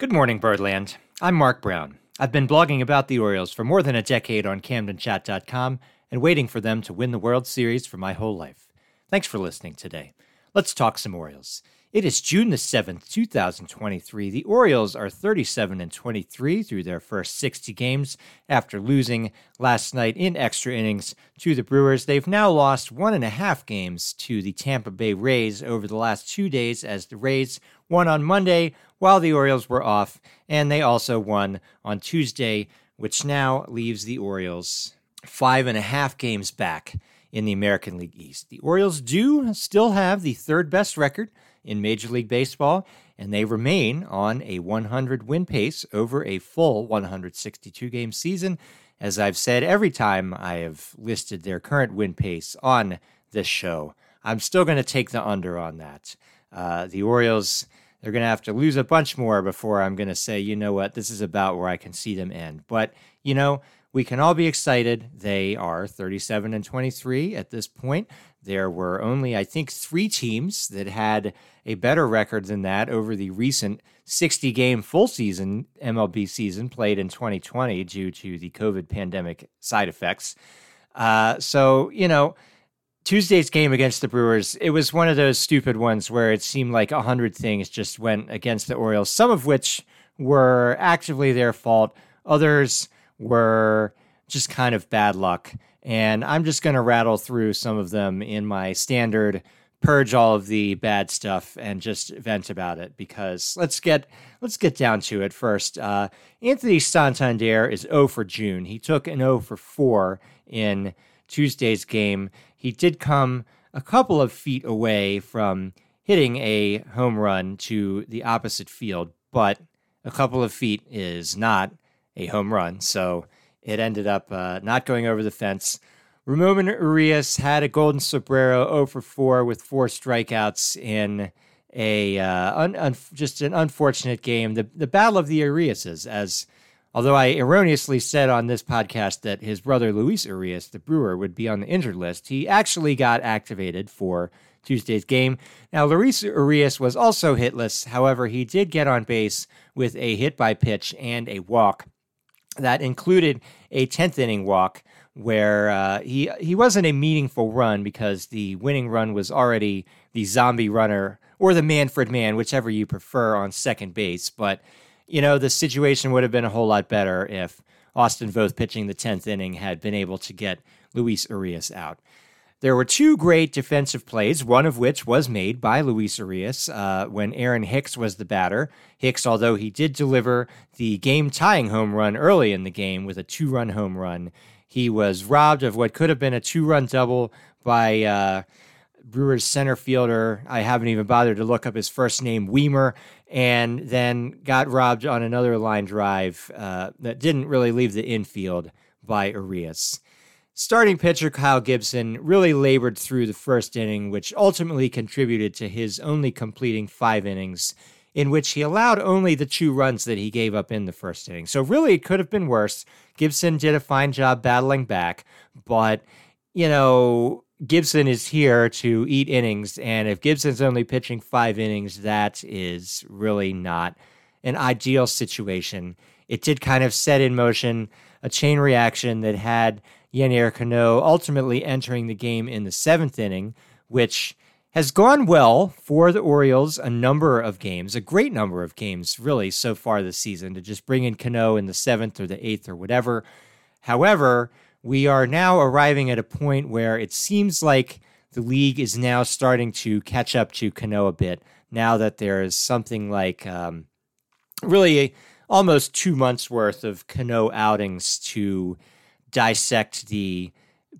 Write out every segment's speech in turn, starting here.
Good morning, Birdland. I'm Mark Brown. I've been blogging about the Orioles for more than a decade on CamdenChat.com and waiting for them to win the World Series for my whole life. Thanks for listening today. Let's talk some Orioles. It is June the 7th, 2023. The Orioles are 37 and 23 through their first 60 games after losing last night in extra innings to the Brewers. They've now lost one and a half games to the Tampa Bay Rays over the last two days as the Rays won on Monday while the Orioles were off, and they also won on Tuesday, which now leaves the Orioles five and a half games back in the American League East. The Orioles do still have the third best record in Major League Baseball, and they remain on a 100 win pace over a full 162 game season. As I've said every time I have listed their current win pace on this show, I'm still going to take the under on that. Uh, the Orioles, they're going to have to lose a bunch more before I'm going to say, you know what, this is about where I can see them end. But, you know, we can all be excited. They are 37 and 23 at this point. There were only, I think, three teams that had a better record than that over the recent 60 game full season MLB season played in 2020 due to the COVID pandemic side effects. Uh, so, you know, Tuesday's game against the Brewers, it was one of those stupid ones where it seemed like a hundred things just went against the Orioles, some of which were actively their fault, others were just kind of bad luck. And I'm just going to rattle through some of them in my standard purge all of the bad stuff and just vent about it because let's get let's get down to it first. Uh, Anthony Santander is 0 for June. He took an 0 for 4 in Tuesday's game. He did come a couple of feet away from hitting a home run to the opposite field, but a couple of feet is not a home run. So it ended up uh, not going over the fence. Ramon Urias had a golden sombrero 0 for 4 with four strikeouts in a uh, un, un, just an unfortunate game. The the battle of the Uriases, as although I erroneously said on this podcast that his brother Luis Urias, the brewer, would be on the injured list, he actually got activated for Tuesday's game. Now, Luis Urias was also hitless. However, he did get on base with a hit by pitch and a walk that included a 10th inning walk where uh, he he wasn't a meaningful run because the winning run was already the zombie runner or the Manfred man, whichever you prefer, on second base. But you know the situation would have been a whole lot better if Austin Voth pitching the 10th inning had been able to get Luis Urias out. There were two great defensive plays, one of which was made by Luis Urias uh, when Aaron Hicks was the batter. Hicks, although he did deliver the game tying home run early in the game with a two run home run, he was robbed of what could have been a two run double by uh, Brewers center fielder. I haven't even bothered to look up his first name, Wiemer, and then got robbed on another line drive uh, that didn't really leave the infield by Urias. Starting pitcher Kyle Gibson really labored through the first inning, which ultimately contributed to his only completing five innings, in which he allowed only the two runs that he gave up in the first inning. So, really, it could have been worse. Gibson did a fine job battling back, but, you know, Gibson is here to eat innings. And if Gibson's only pitching five innings, that is really not an ideal situation. It did kind of set in motion a chain reaction that had Yennier Cano ultimately entering the game in the seventh inning, which has gone well for the Orioles a number of games, a great number of games, really, so far this season, to just bring in Cano in the seventh or the eighth or whatever. However, we are now arriving at a point where it seems like the league is now starting to catch up to Cano a bit now that there is something like um, really almost two months worth of Cano outings to dissect the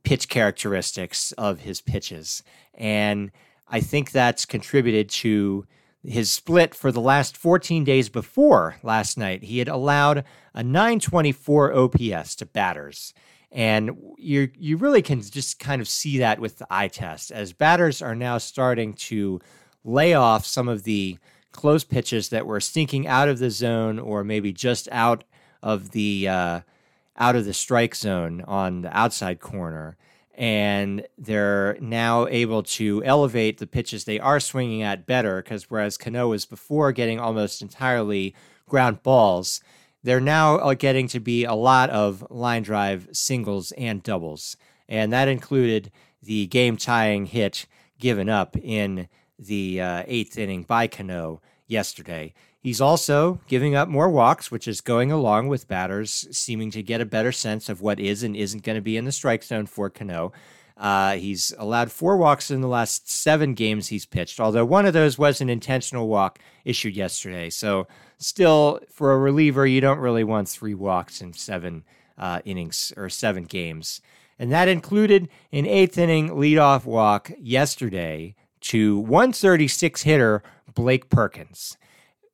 pitch characteristics of his pitches. And I think that's contributed to his split for the last 14 days before last night. He had allowed a 924 OPS to batters. And you you really can just kind of see that with the eye test as batters are now starting to lay off some of the close pitches that were stinking out of the zone or maybe just out of the uh, out of the strike zone on the outside corner. And they're now able to elevate the pitches they are swinging at better because whereas Cano was before getting almost entirely ground balls, they're now uh, getting to be a lot of line drive singles and doubles. And that included the game tying hit given up in the uh, eighth inning by Cano yesterday. He's also giving up more walks, which is going along with batters seeming to get a better sense of what is and isn't going to be in the strike zone for Cano. Uh, he's allowed four walks in the last seven games he's pitched, although one of those was an intentional walk issued yesterday. So, still, for a reliever, you don't really want three walks in seven uh, innings or seven games. And that included an eighth inning leadoff walk yesterday to 136 hitter Blake Perkins.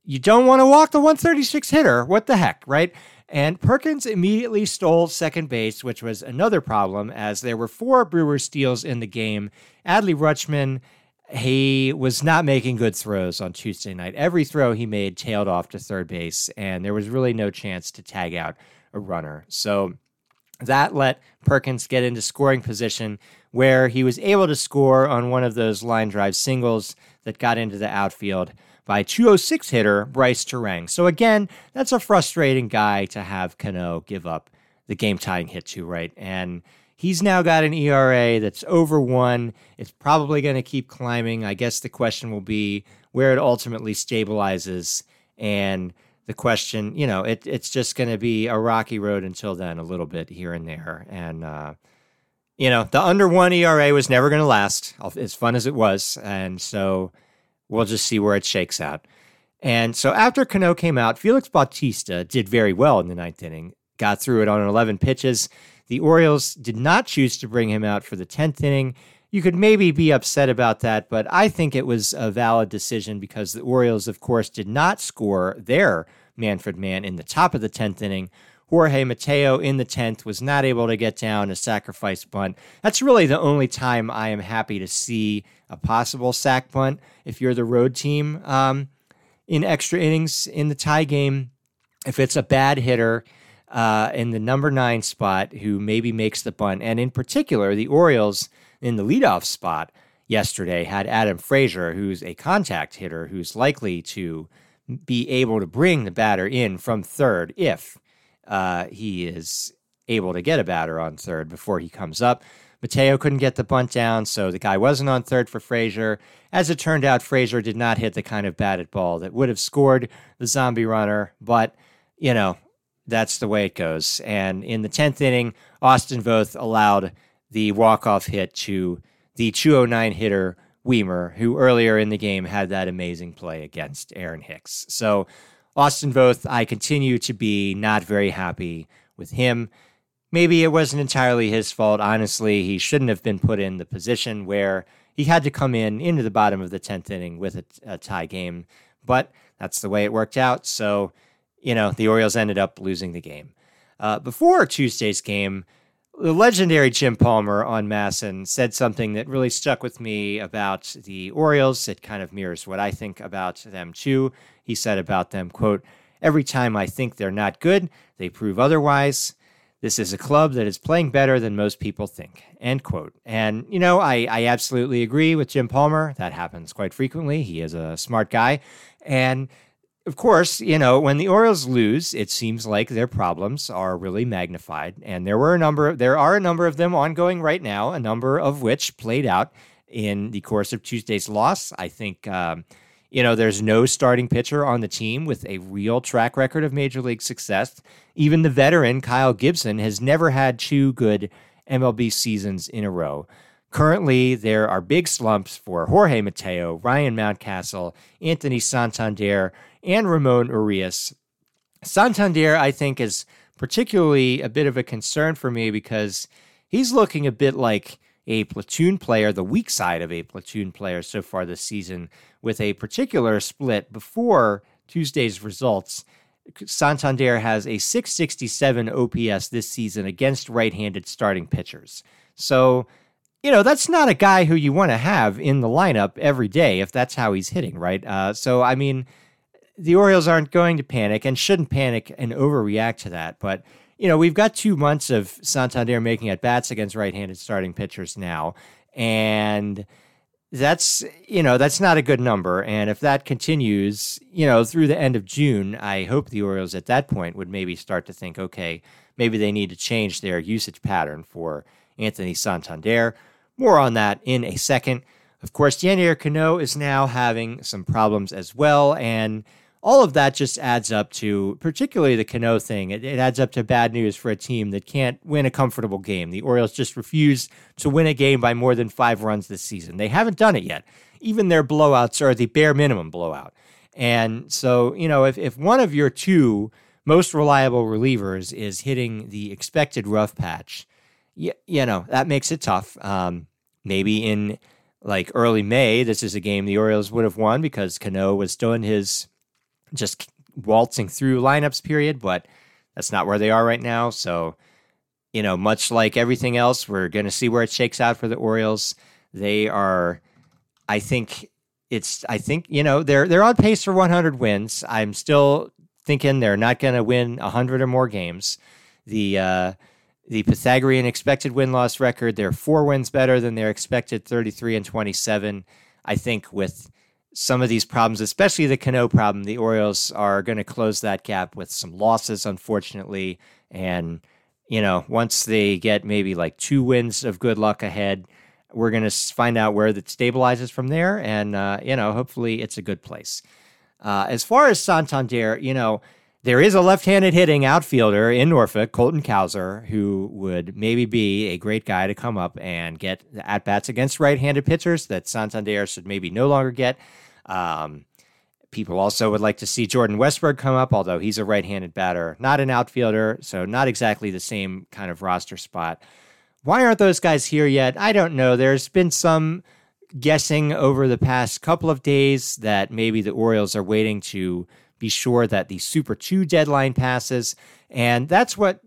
You don't want to walk the 136 hitter. What the heck, right? And Perkins immediately stole second base, which was another problem as there were four Brewer steals in the game. Adley Rutschman, he was not making good throws on Tuesday night. Every throw he made tailed off to third base, and there was really no chance to tag out a runner. So that let Perkins get into scoring position where he was able to score on one of those line drive singles that got into the outfield by 206 hitter Brice Turang. So again, that's a frustrating guy to have Cano give up the game tying hit to, right? And he's now got an ERA that's over one. It's probably going to keep climbing. I guess the question will be where it ultimately stabilizes. And the question, you know, it, it's just going to be a rocky road until then, a little bit here and there. And, uh, you know, the under one ERA was never going to last, as fun as it was. And so We'll just see where it shakes out. And so after Cano came out, Felix Bautista did very well in the ninth inning, got through it on 11 pitches. The Orioles did not choose to bring him out for the 10th inning. You could maybe be upset about that, but I think it was a valid decision because the Orioles, of course, did not score their Manfred man in the top of the 10th inning. Jorge Mateo in the 10th was not able to get down a sacrifice bunt. That's really the only time I am happy to see a possible sac bunt if you're the road team um, in extra innings in the tie game. If it's a bad hitter uh, in the number nine spot who maybe makes the bunt, and in particular, the Orioles in the leadoff spot yesterday had Adam Frazier, who's a contact hitter who's likely to be able to bring the batter in from third if uh, he is able to get a batter on third before he comes up. Mateo couldn't get the bunt down, so the guy wasn't on third for Frazier. As it turned out, Frazier did not hit the kind of batted ball that would have scored the zombie runner, but, you know, that's the way it goes. And in the 10th inning, Austin Voth allowed the walk-off hit to the 209 hitter Wiemer, who earlier in the game had that amazing play against Aaron Hicks. So, Austin Voth, I continue to be not very happy with him. Maybe it wasn't entirely his fault. Honestly, he shouldn't have been put in the position where he had to come in into the bottom of the 10th inning with a, a tie game. But that's the way it worked out. So, you know, the Orioles ended up losing the game. Uh, before Tuesday's game, the legendary Jim Palmer on MASN said something that really stuck with me about the Orioles. It kind of mirrors what I think about them too. He said about them, quote, every time I think they're not good, they prove otherwise. This is a club that is playing better than most people think. End quote. And, you know, I, I absolutely agree with Jim Palmer. That happens quite frequently. He is a smart guy. And of course, you know, when the Orioles lose, it seems like their problems are really magnified. And there were a number there are a number of them ongoing right now, a number of which played out in the course of Tuesday's loss. I think, um, you know, there's no starting pitcher on the team with a real track record of major league success. Even the veteran Kyle Gibson has never had two good MLB seasons in a row. Currently, there are big slumps for Jorge Mateo, Ryan Mountcastle, Anthony Santander, and Ramon Urias. Santander, I think, is particularly a bit of a concern for me because he's looking a bit like a platoon player, the weak side of a platoon player so far this season, with a particular split before Tuesday's results. Santander has a 667 OPS this season against right handed starting pitchers. So, you know, that's not a guy who you want to have in the lineup every day if that's how he's hitting, right? Uh, so, I mean, the Orioles aren't going to panic and shouldn't panic and overreact to that. But, you know, we've got two months of Santander making at bats against right handed starting pitchers now. And that's, you know, that's not a good number. And if that continues, you know, through the end of June, I hope the Orioles at that point would maybe start to think, okay, maybe they need to change their usage pattern for Anthony Santander. More on that in a second. Of course, Yennier Cano is now having some problems as well. And all of that just adds up to, particularly the Cano thing, it, it, adds up to bad news for a team that can't win a comfortable game. The Orioles just refuse to win a game by more than five runs this season. They haven't done it yet. Even their blowouts are the bare minimum blowout. And so, you know, if, if one of your two most reliable relievers is hitting the expected rough patch, you, you know, that makes it tough. Um, maybe in like early May, this is a game the Orioles would have won because Cano was doing his just waltzing through lineups period, but that's not where they are right now. So, you know, much like everything else, we're going to see where it shakes out for the Orioles. They are, I think it's, I think, you know, they're, they're on pace for 100 wins. I'm still thinking they're not going to win 100 or more games. The, uh, the Pythagorean expected win loss record, they're four wins better than their expected 33 and 27. I think with some of these problems, especially the Cano problem, the Orioles are going to close that gap with some losses, unfortunately. And, you know, once they get maybe like two wins of good luck ahead, we're going to find out where that stabilizes from there. And, uh, you know, hopefully it's a good place. Uh, as far as Santander, you know, there is a left-handed hitting outfielder in Norfolk, Colton Cowser, who would maybe be a great guy to come up and get at bats against right-handed pitchers that Santander should maybe no longer get. Um, people also would like to see Jordan Westburg come up, although he's a right handed batter, not an outfielder, so not exactly the same kind of roster spot. Why aren't those guys here yet? I don't know. There's been some guessing over the past couple of days that maybe the Orioles are waiting to be sure that the Super 2 deadline passes. And that's what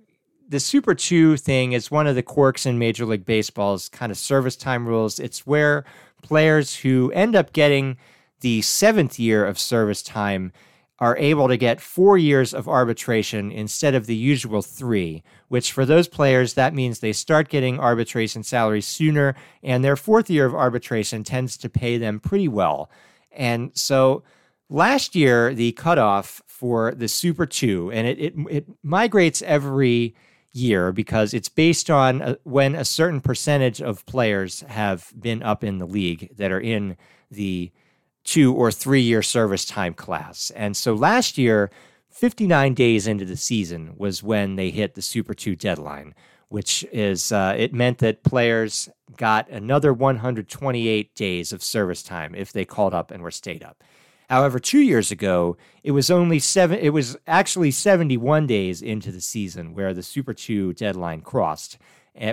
the Super 2 thing is one of the quirks in Major League Baseball's kind of service time rules. It's where players who end up getting the seventh year of service time are able to get four years of arbitration instead of the usual three, which for those players, that means they start getting arbitration salaries sooner, and their fourth year of arbitration tends to pay them pretty well. And so last year, the cutoff for the Super 2, and it, it, it migrates every year because it's based on a, when a certain percentage of players have been up in the league that are in the two or three year service time class. And so last year, 59 days into the season was when they hit the Super 2 deadline, which is uh, it meant that players got another 128 days of service time if they called up and were stayed up. However, two years ago, it was only seven. It was actually 71 days into the season where the Super Two deadline crossed,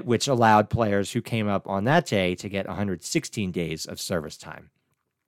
which allowed players who came up on that day to get 116 days of service time.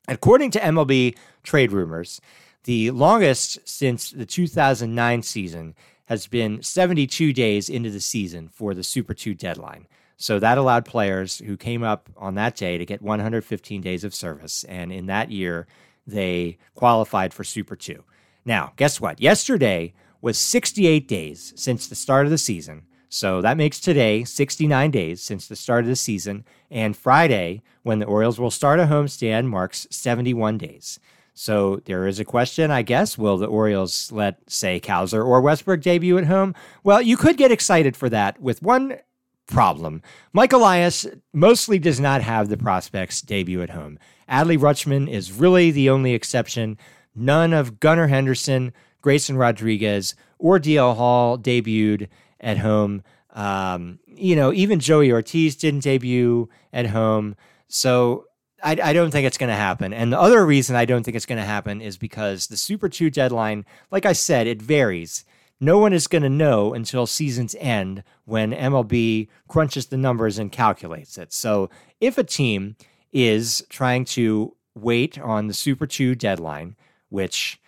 According to MLB trade rumors, the longest since the 2009 season has been 72 days into the season for the Super 2 deadline. So that allowed players who came up on that day to get 115 days of service. And in that year, they qualified for Super 2. Now, guess what? Yesterday was 68 days since the start of the season. So that makes today 69 days since the start of the season. And Friday, when the Orioles will start a homestand, marks 71 days. So there is a question, I guess. Will the Orioles let, say, Cowser or Westburg debut at home? Well, you could get excited for that with one problem. Mike Elias mostly does not have the prospects debut at home. Adley Rutschman is really the only exception. None of Gunnar Henderson, Grayson Rodriguez, or DL Hall debuted at home. Um, you know, even Joey Ortiz didn't debut at home. So I, I don't think it's going to happen. And the other reason I don't think it's going to happen is because the Super 2 deadline, like I said, it varies. No one is going to know until season's end when MLB crunches the numbers and calculates it. So if a team is trying to wait on the Super 2 deadline, which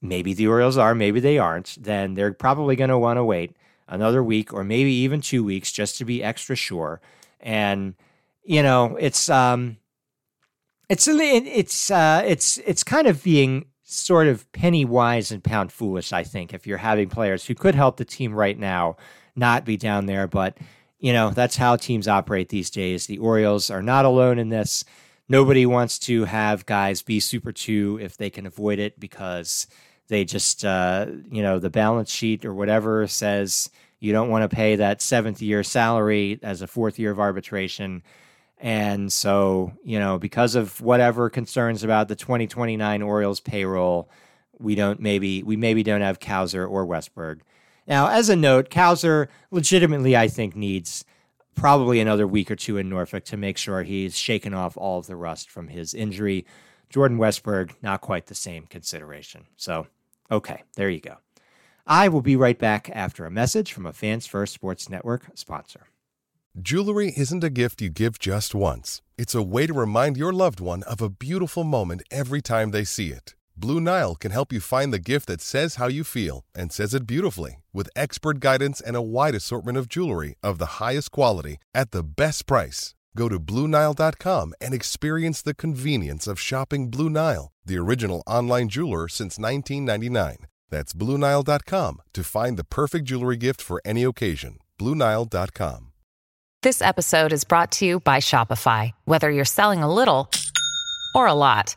maybe the Orioles are, maybe they aren't, then they're probably going to want to wait another week or maybe even two weeks just to be extra sure. And you know, it's um, it's it's uh, it's it's kind of being sort of penny wise and pound foolish. I think if you're having players who could help the team right now not be down there, but you know, that's how teams operate these days. The Orioles are not alone in this. Nobody wants to have guys be super two if they can avoid it because they just, uh, you know, the balance sheet or whatever says you don't want to pay that seventh year salary as a fourth year of arbitration. And so, you know, because of whatever concerns about the 2029 Orioles payroll, we don't maybe, we maybe don't have Cowser or Westburg. Now, as a note, Cowser legitimately, I think, needs probably another week or two in Norfolk to make sure he's shaken off all of the rust from his injury. Jordan Westburg, not quite the same consideration. So, okay, there you go. I will be right back after a message from a Fans First Sports Network sponsor. Jewelry isn't a gift you give just once, it's a way to remind your loved one of a beautiful moment every time they see it. Blue Nile can help you find the gift that says how you feel and says it beautifully with expert guidance and a wide assortment of jewelry of the highest quality at the best price. Go to BlueNile.com and experience the convenience of shopping Blue Nile, the original online jeweler since 1999. That's BlueNile.com to find the perfect jewelry gift for any occasion. BlueNile.com. This episode is brought to you by Shopify. Whether you're selling a little or a lot,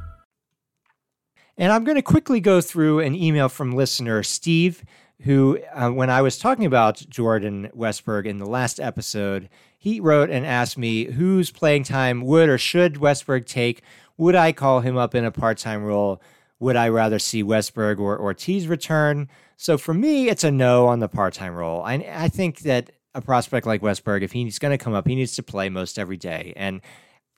And I'm going to quickly go through an email from listener Steve, who, uh, when I was talking about Jordan Westburg in the last episode, he wrote and asked me whose playing time would or should Westburg take? Would I call him up in a part time role? Would I rather see Westburg or Ortiz return? So for me, it's a no on the part time role. I, I think that a prospect like Westburg, if he's going to come up, he needs to play most every day. And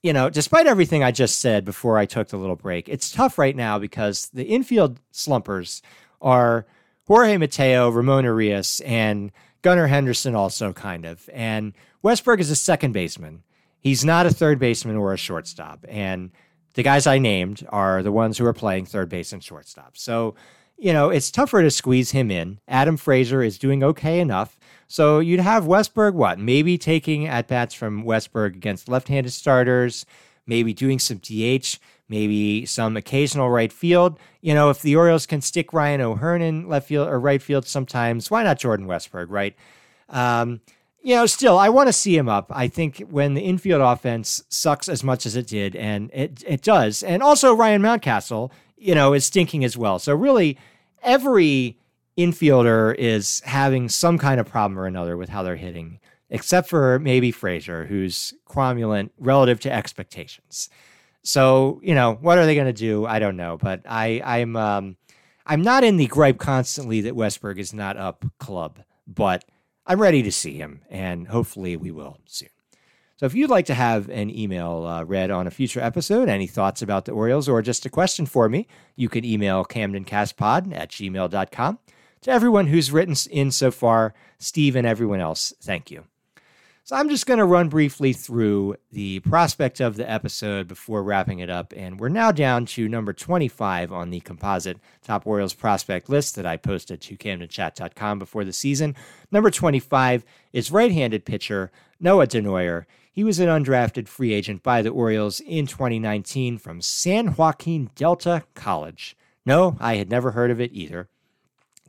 you know, despite everything I just said before I took the little break, it's tough right now because the infield slumpers are Jorge Mateo, Ramon Urias, and Gunnar Henderson, also kind of. And Westburg is a second baseman. He's not a third baseman or a shortstop. And the guys I named are the ones who are playing third base and shortstop. So, you know, it's tougher to squeeze him in. Adam Frazier is doing okay enough. So you'd have Westburg, what? Maybe taking at bats from Westburg against left handed starters, maybe doing some DH, maybe some occasional right field. You know, if the Orioles can stick Ryan O'Hearn in left field or right field sometimes, why not Jordan Westburg, right? Um, you know, still, I want to see him up. I think when the infield offense sucks as much as it did, and it it does, and also Ryan Mountcastle, you know, is stinking as well. So really, every infielder is having some kind of problem or another with how they're hitting, except for maybe Frazier, who's cromulent relative to expectations. So you know, what are they going to do? I don't know, but I I'm um, I'm not in the gripe constantly that Westburg is not up club, but I'm ready to see him, and hopefully we will soon. So if you'd like to have an email uh, read on a future episode, any thoughts about the Orioles, or just a question for me, you can email camdencastpod at gmail.com. To everyone who's written in so far, Steve and everyone else, thank you. So I'm just going to run briefly through the prospect of the episode before wrapping it up. And we're now down to number 25 on the composite top Orioles prospect list that I posted to CamdenChat.com before the season. Number 25 is right handed pitcher Noah Denoyer. He was an undrafted free agent by the Orioles in 2019 from San Joaquin Delta College. No, I had never heard of it either.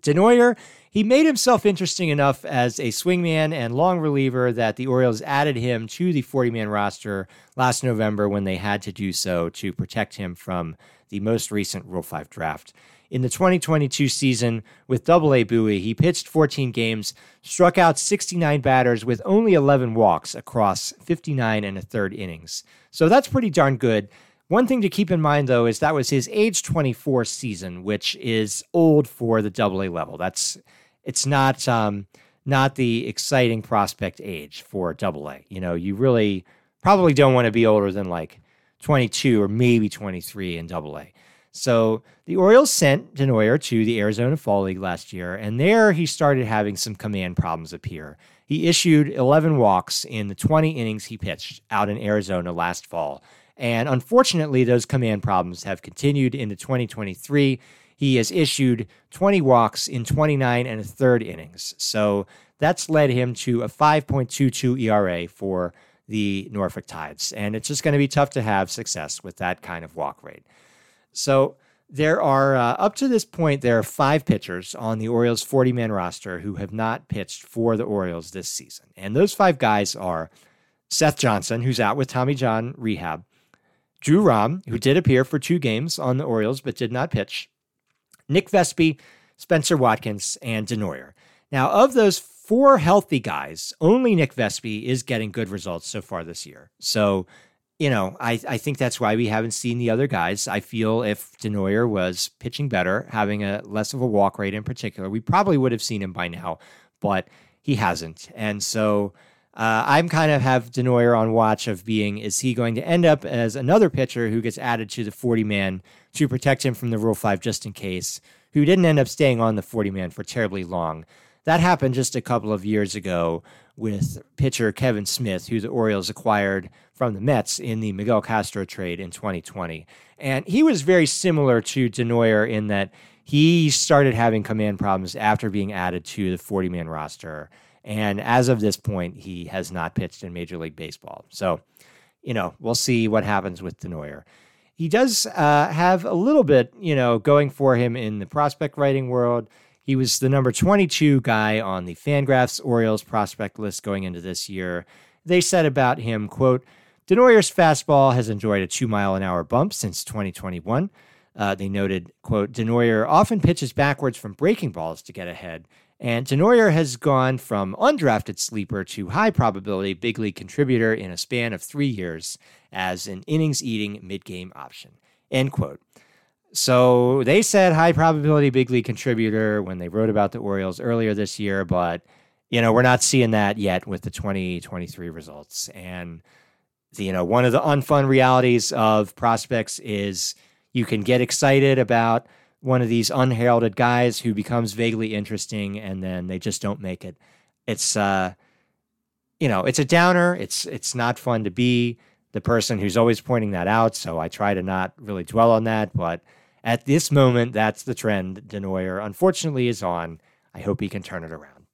Denoyer he made himself interesting enough as a swingman and long reliever that the Orioles added him to the 40 man roster last November when they had to do so to protect him from the most recent Rule 5 draft. In the 2022 season with Double A Bowie, he pitched 14 games, struck out 69 batters with only 11 walks across 59 and a third innings. So that's pretty darn good. One thing to keep in mind, though, is that was his age 24 season, which is old for the double A level. That's it's not um, not the exciting prospect age for Double A. You know, you really probably don't want to be older than like 22 or maybe 23 in Double A. So the Orioles sent Denoyer to the Arizona Fall League last year, and there he started having some command problems appear. He issued 11 walks in the 20 innings he pitched out in Arizona last fall. And unfortunately, those command problems have continued into 2023. He has issued 20 walks in 29 and a third innings. So that's led him to a 5.22 ERA for the Norfolk Tides. And it's just going to be tough to have success with that kind of walk rate. So there are, uh, up to this point, there are five pitchers on the Orioles 40 man roster who have not pitched for the Orioles this season. And those five guys are Seth Johnson, who's out with Tommy John rehab, Drew Rom, who did appear for two games on the Orioles but did not pitch, Nick Vespi, Spencer Watkins, and Denoyer. Now, of those four healthy guys, only Nick Vespi is getting good results so far this year. So, you know, I, I think that's why we haven't seen the other guys. I feel if Denoyer was pitching better, having a less of a walk rate in particular, we probably would have seen him by now, but he hasn't. And so uh, I'm kind of have Denoyer on watch of being is he going to end up as another pitcher who gets added to the 40 man to protect him from the Rule 5 just in case, who didn't end up staying on the 40 man for terribly long. That happened just a couple of years ago with pitcher Kevin Smith, who the Orioles acquired from the Mets in the Miguel Castro trade in 2020. And he was very similar to Denoyer in that he started having command problems after being added to the 40 man roster and as of this point, he has not pitched in Major League Baseball. So, you know, we'll see what happens with Denoyer. He does uh, have a little bit, you know, going for him in the prospect writing world. He was the number 22 guy on the Fangraphs Orioles prospect list going into this year. They said about him, quote, Denoyer's fastball has enjoyed a two mile an hour bump since 2021. Uh, they noted, quote, Denoyer often pitches backwards from breaking balls to get ahead and Denoyer has gone from undrafted sleeper to high probability big league contributor in a span of three years as an innings eating mid game option. End quote. So they said high probability big league contributor when they wrote about the Orioles earlier this year, but you know, we're not seeing that yet with the 2023 results. And you know, one of the unfun realities of prospects is you can get excited about one of these unheralded guys who becomes vaguely interesting and then they just don't make it. It's uh you know, it's a downer. It's it's not fun to be. the person who's always pointing that out, so I try to not really dwell on that. But at this moment, that's the trend Denoyer unfortunately is on. I hope he can turn it around.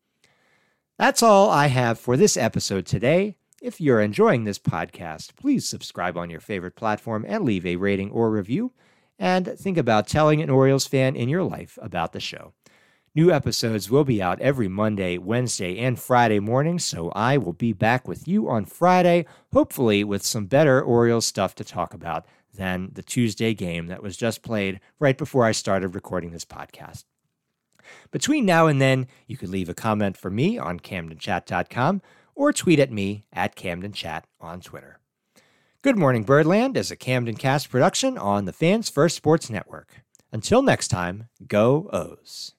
That's all I have for this episode today. If you're enjoying this podcast, please subscribe on your favorite platform and leave a rating or review. And think about telling an Orioles fan in your life about the show. New episodes will be out every Monday, Wednesday, and Friday morning, so I will be back with you on Friday, hopefully with some better Orioles stuff to talk about than the Tuesday game that was just played right before I started recording this podcast. Between now and then, you could leave a comment for me on CamdenChat.com or tweet at me at CamdenChat on Twitter. Good Morning Birdland is a Camden Cast production on the Fans First Sports Network. Until next time, go O's.